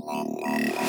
Thank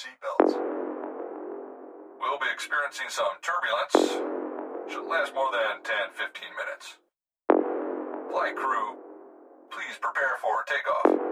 seatbelts. We'll be experiencing some turbulence. Should last more than 10-15 minutes. Flight crew, please prepare for takeoff.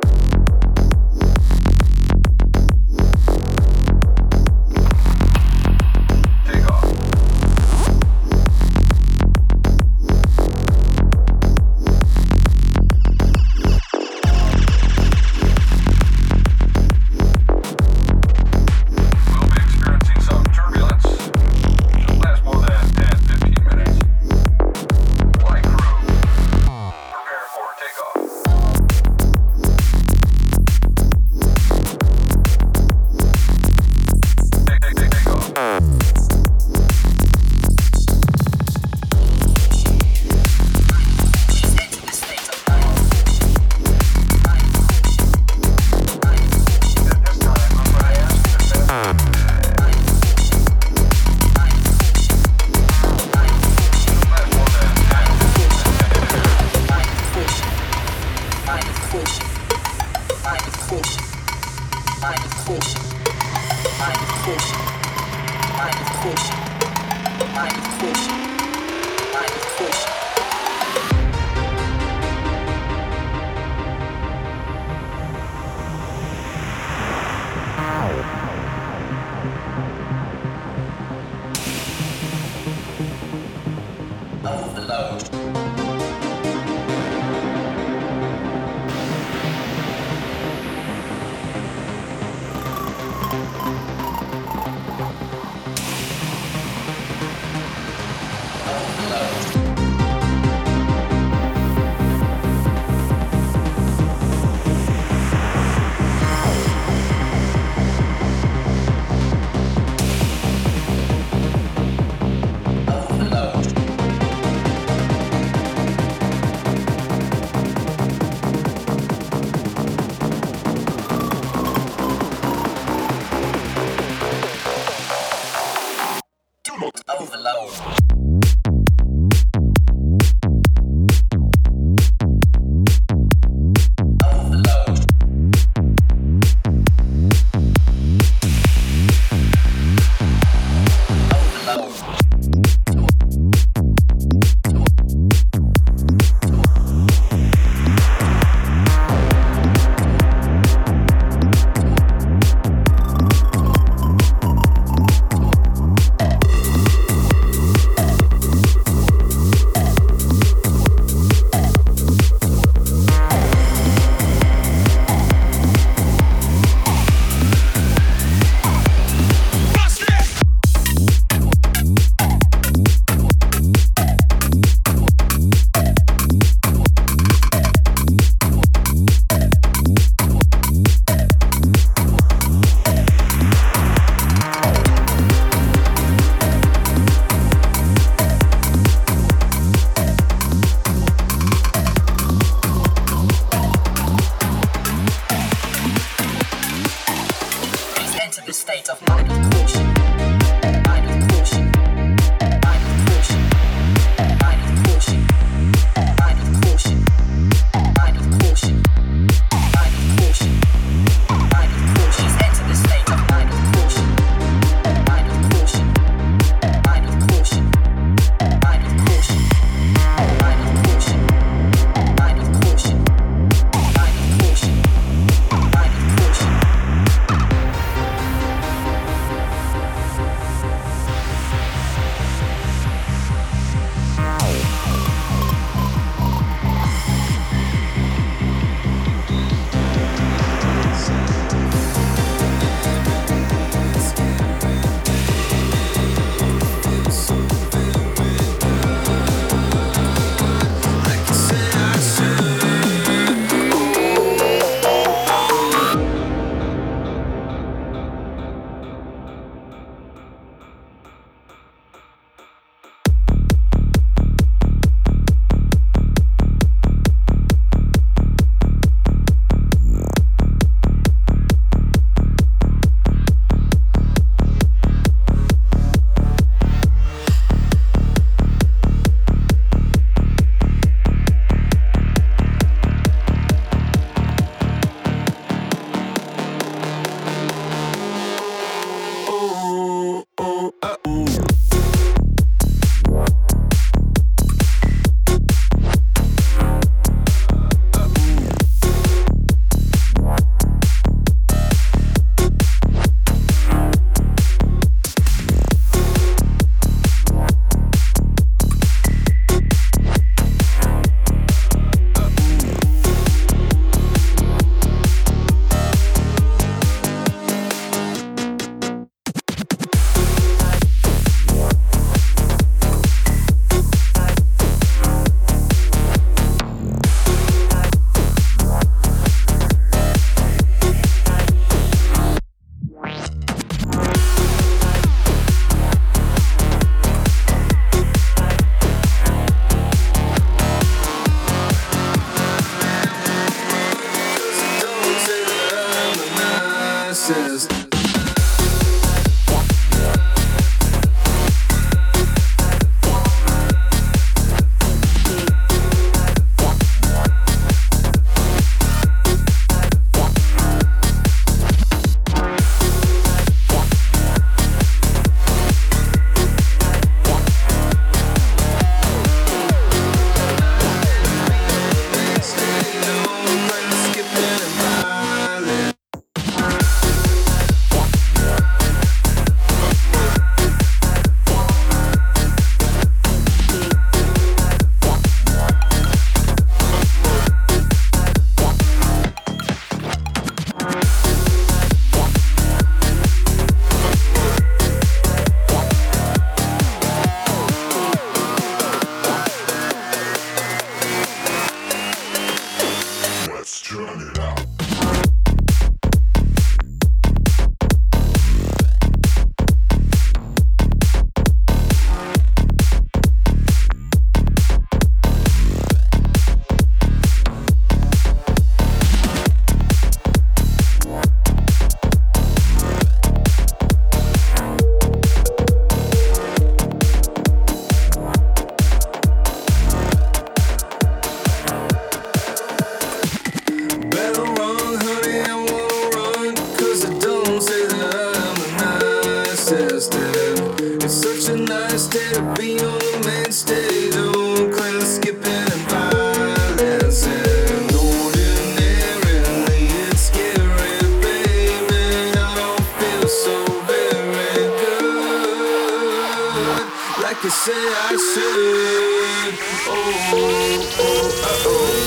like I say I say. Oh, oh, oh, oh.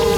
oh.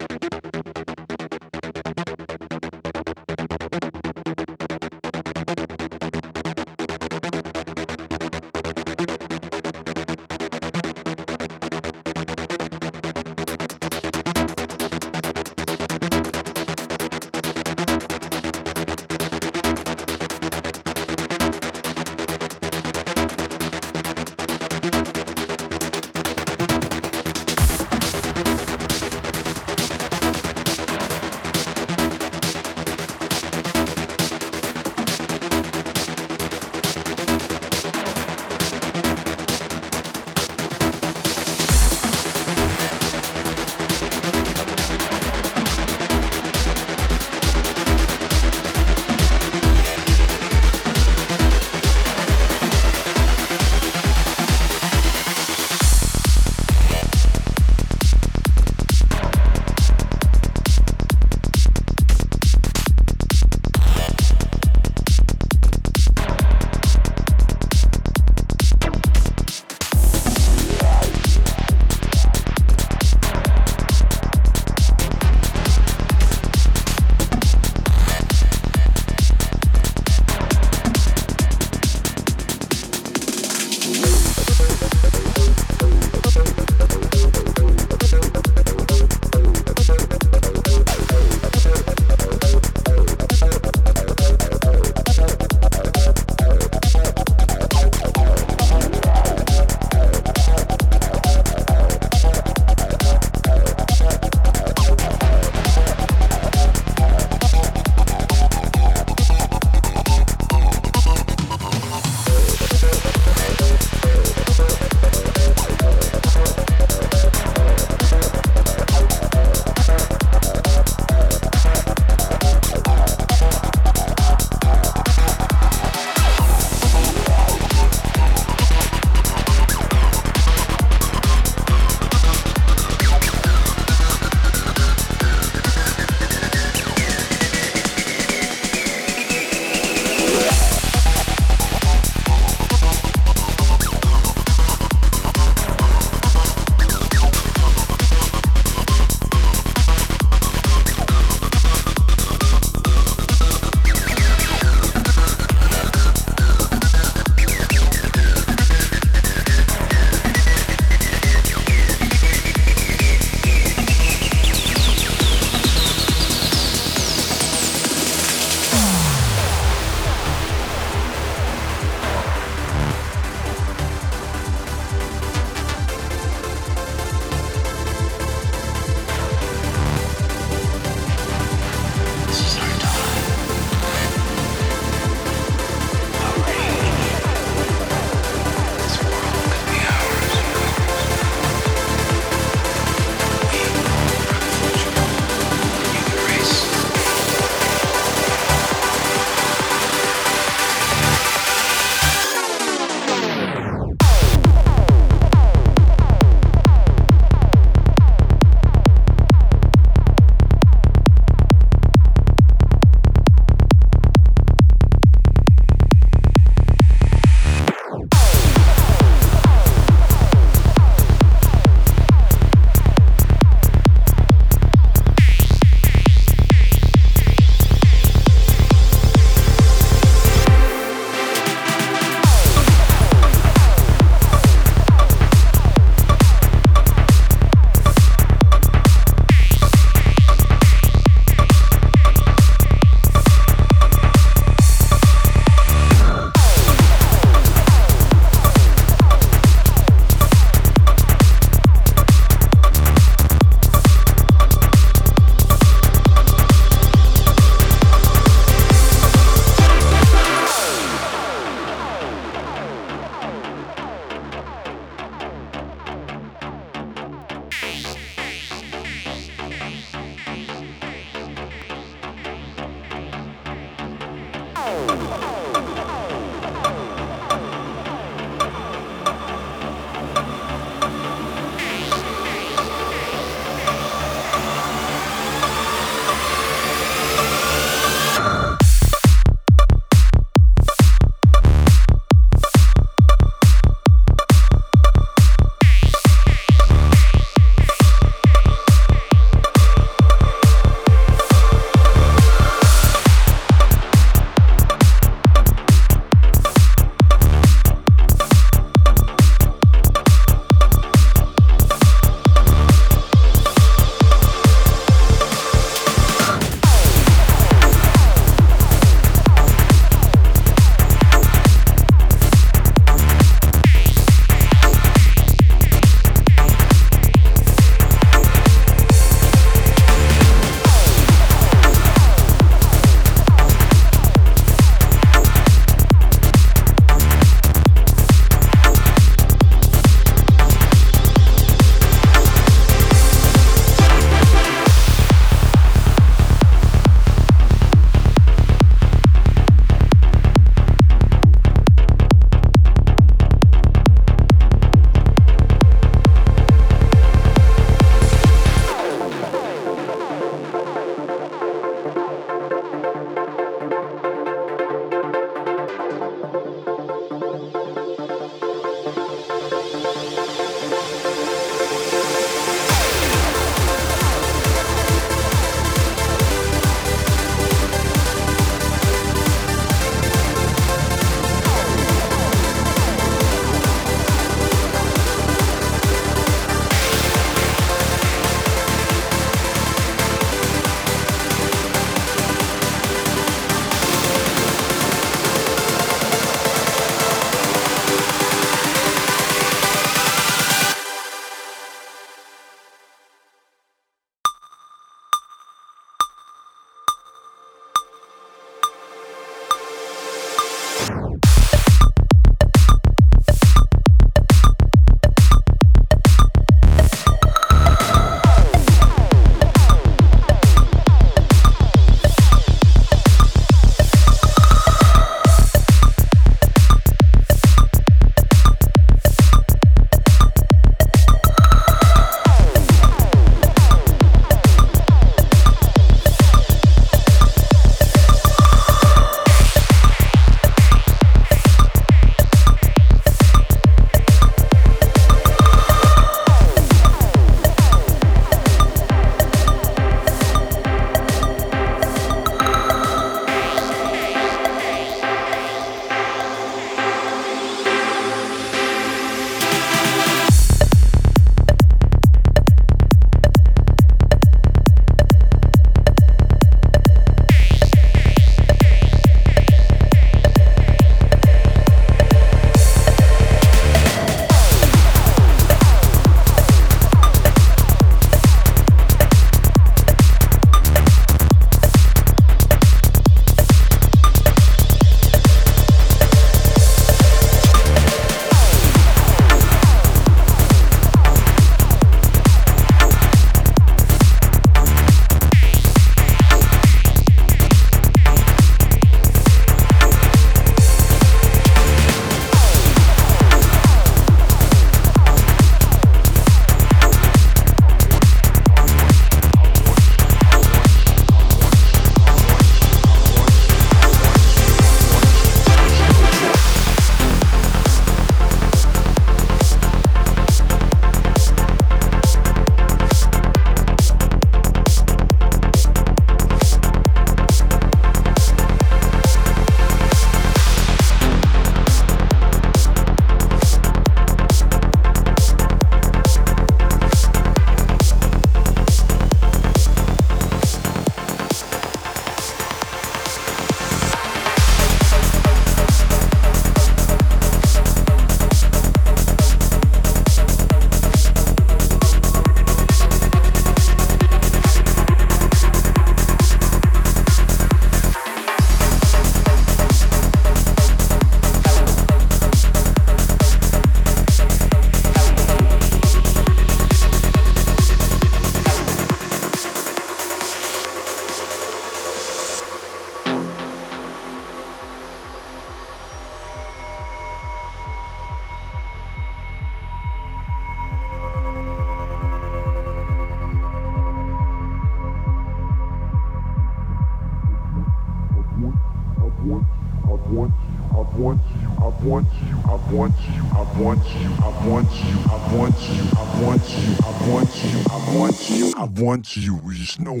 You you, no.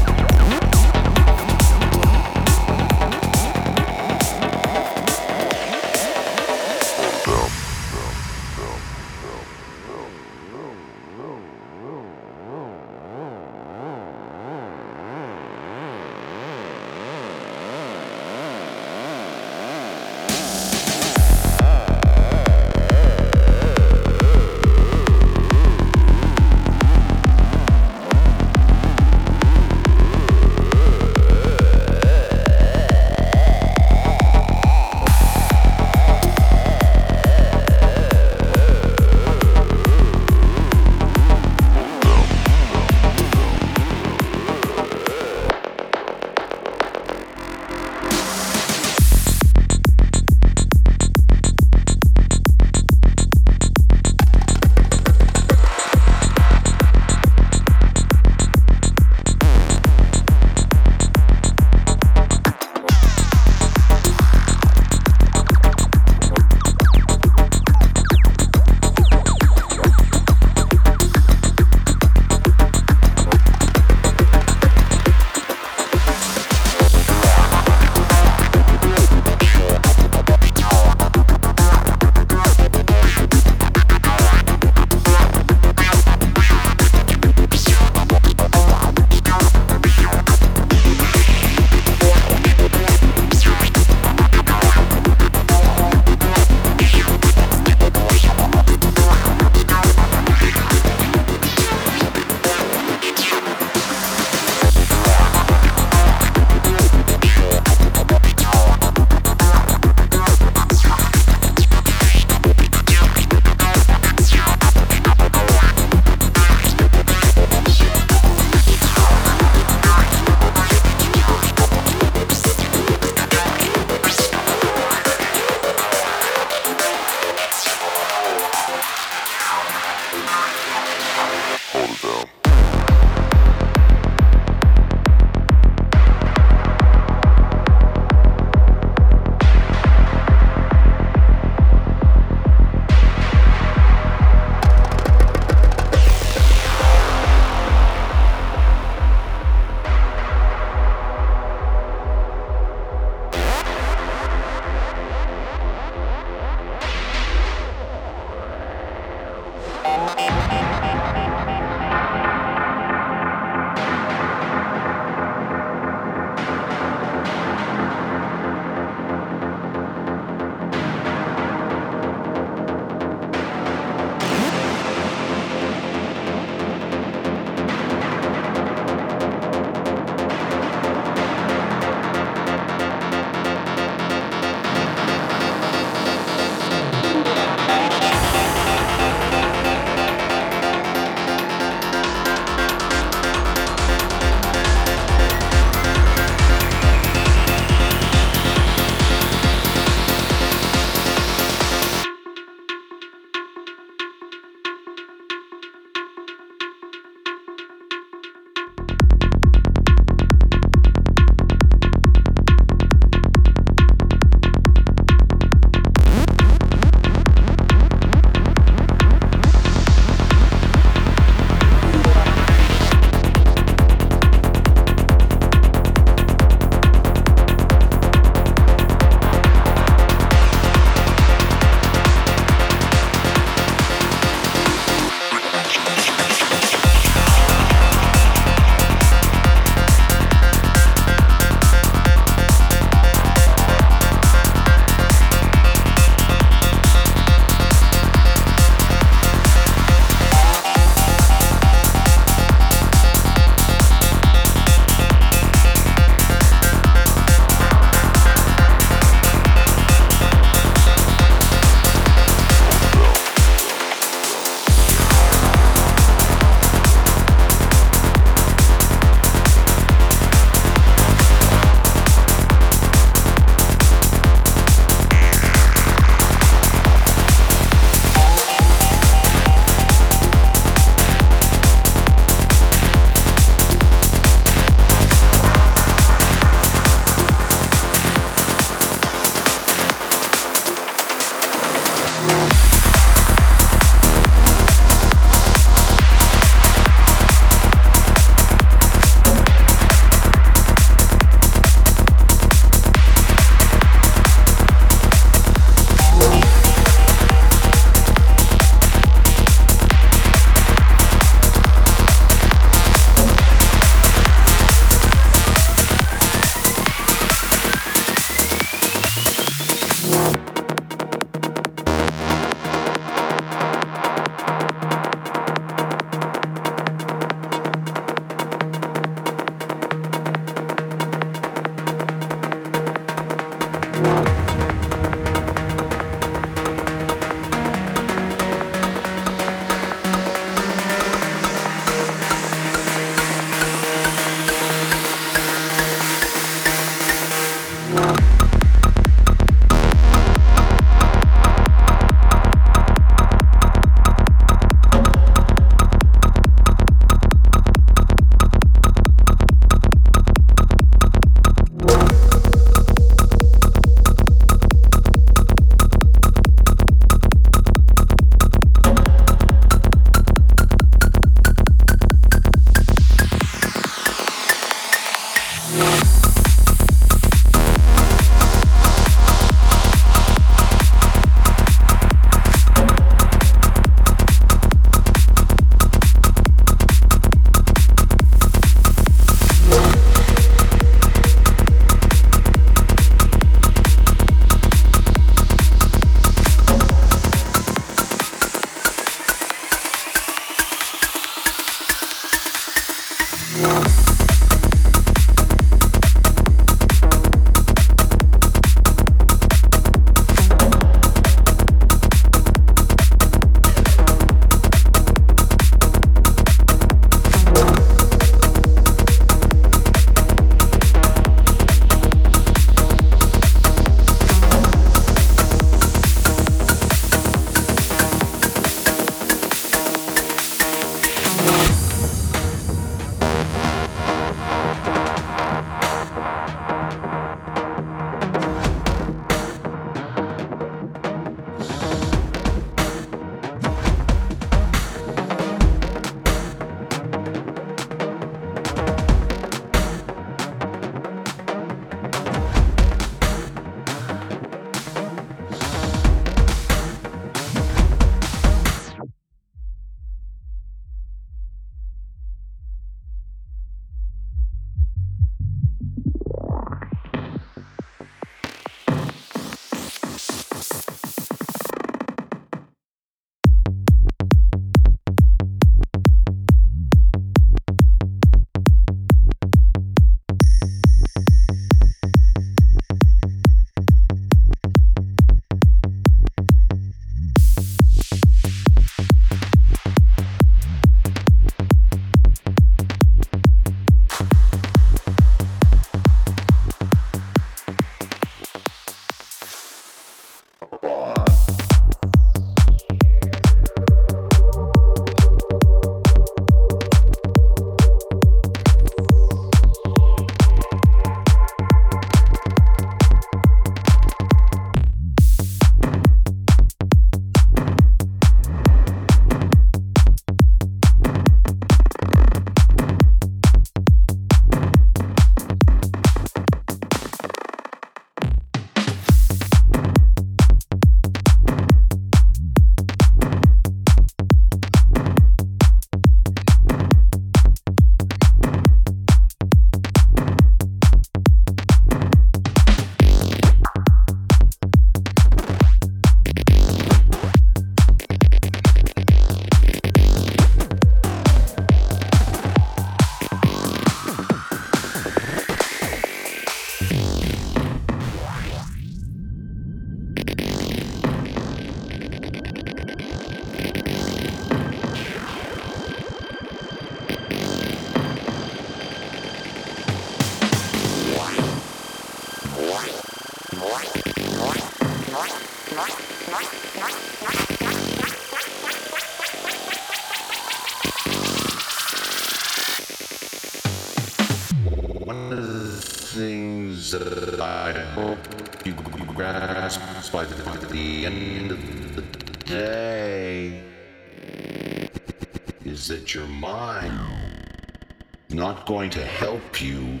Not going to help you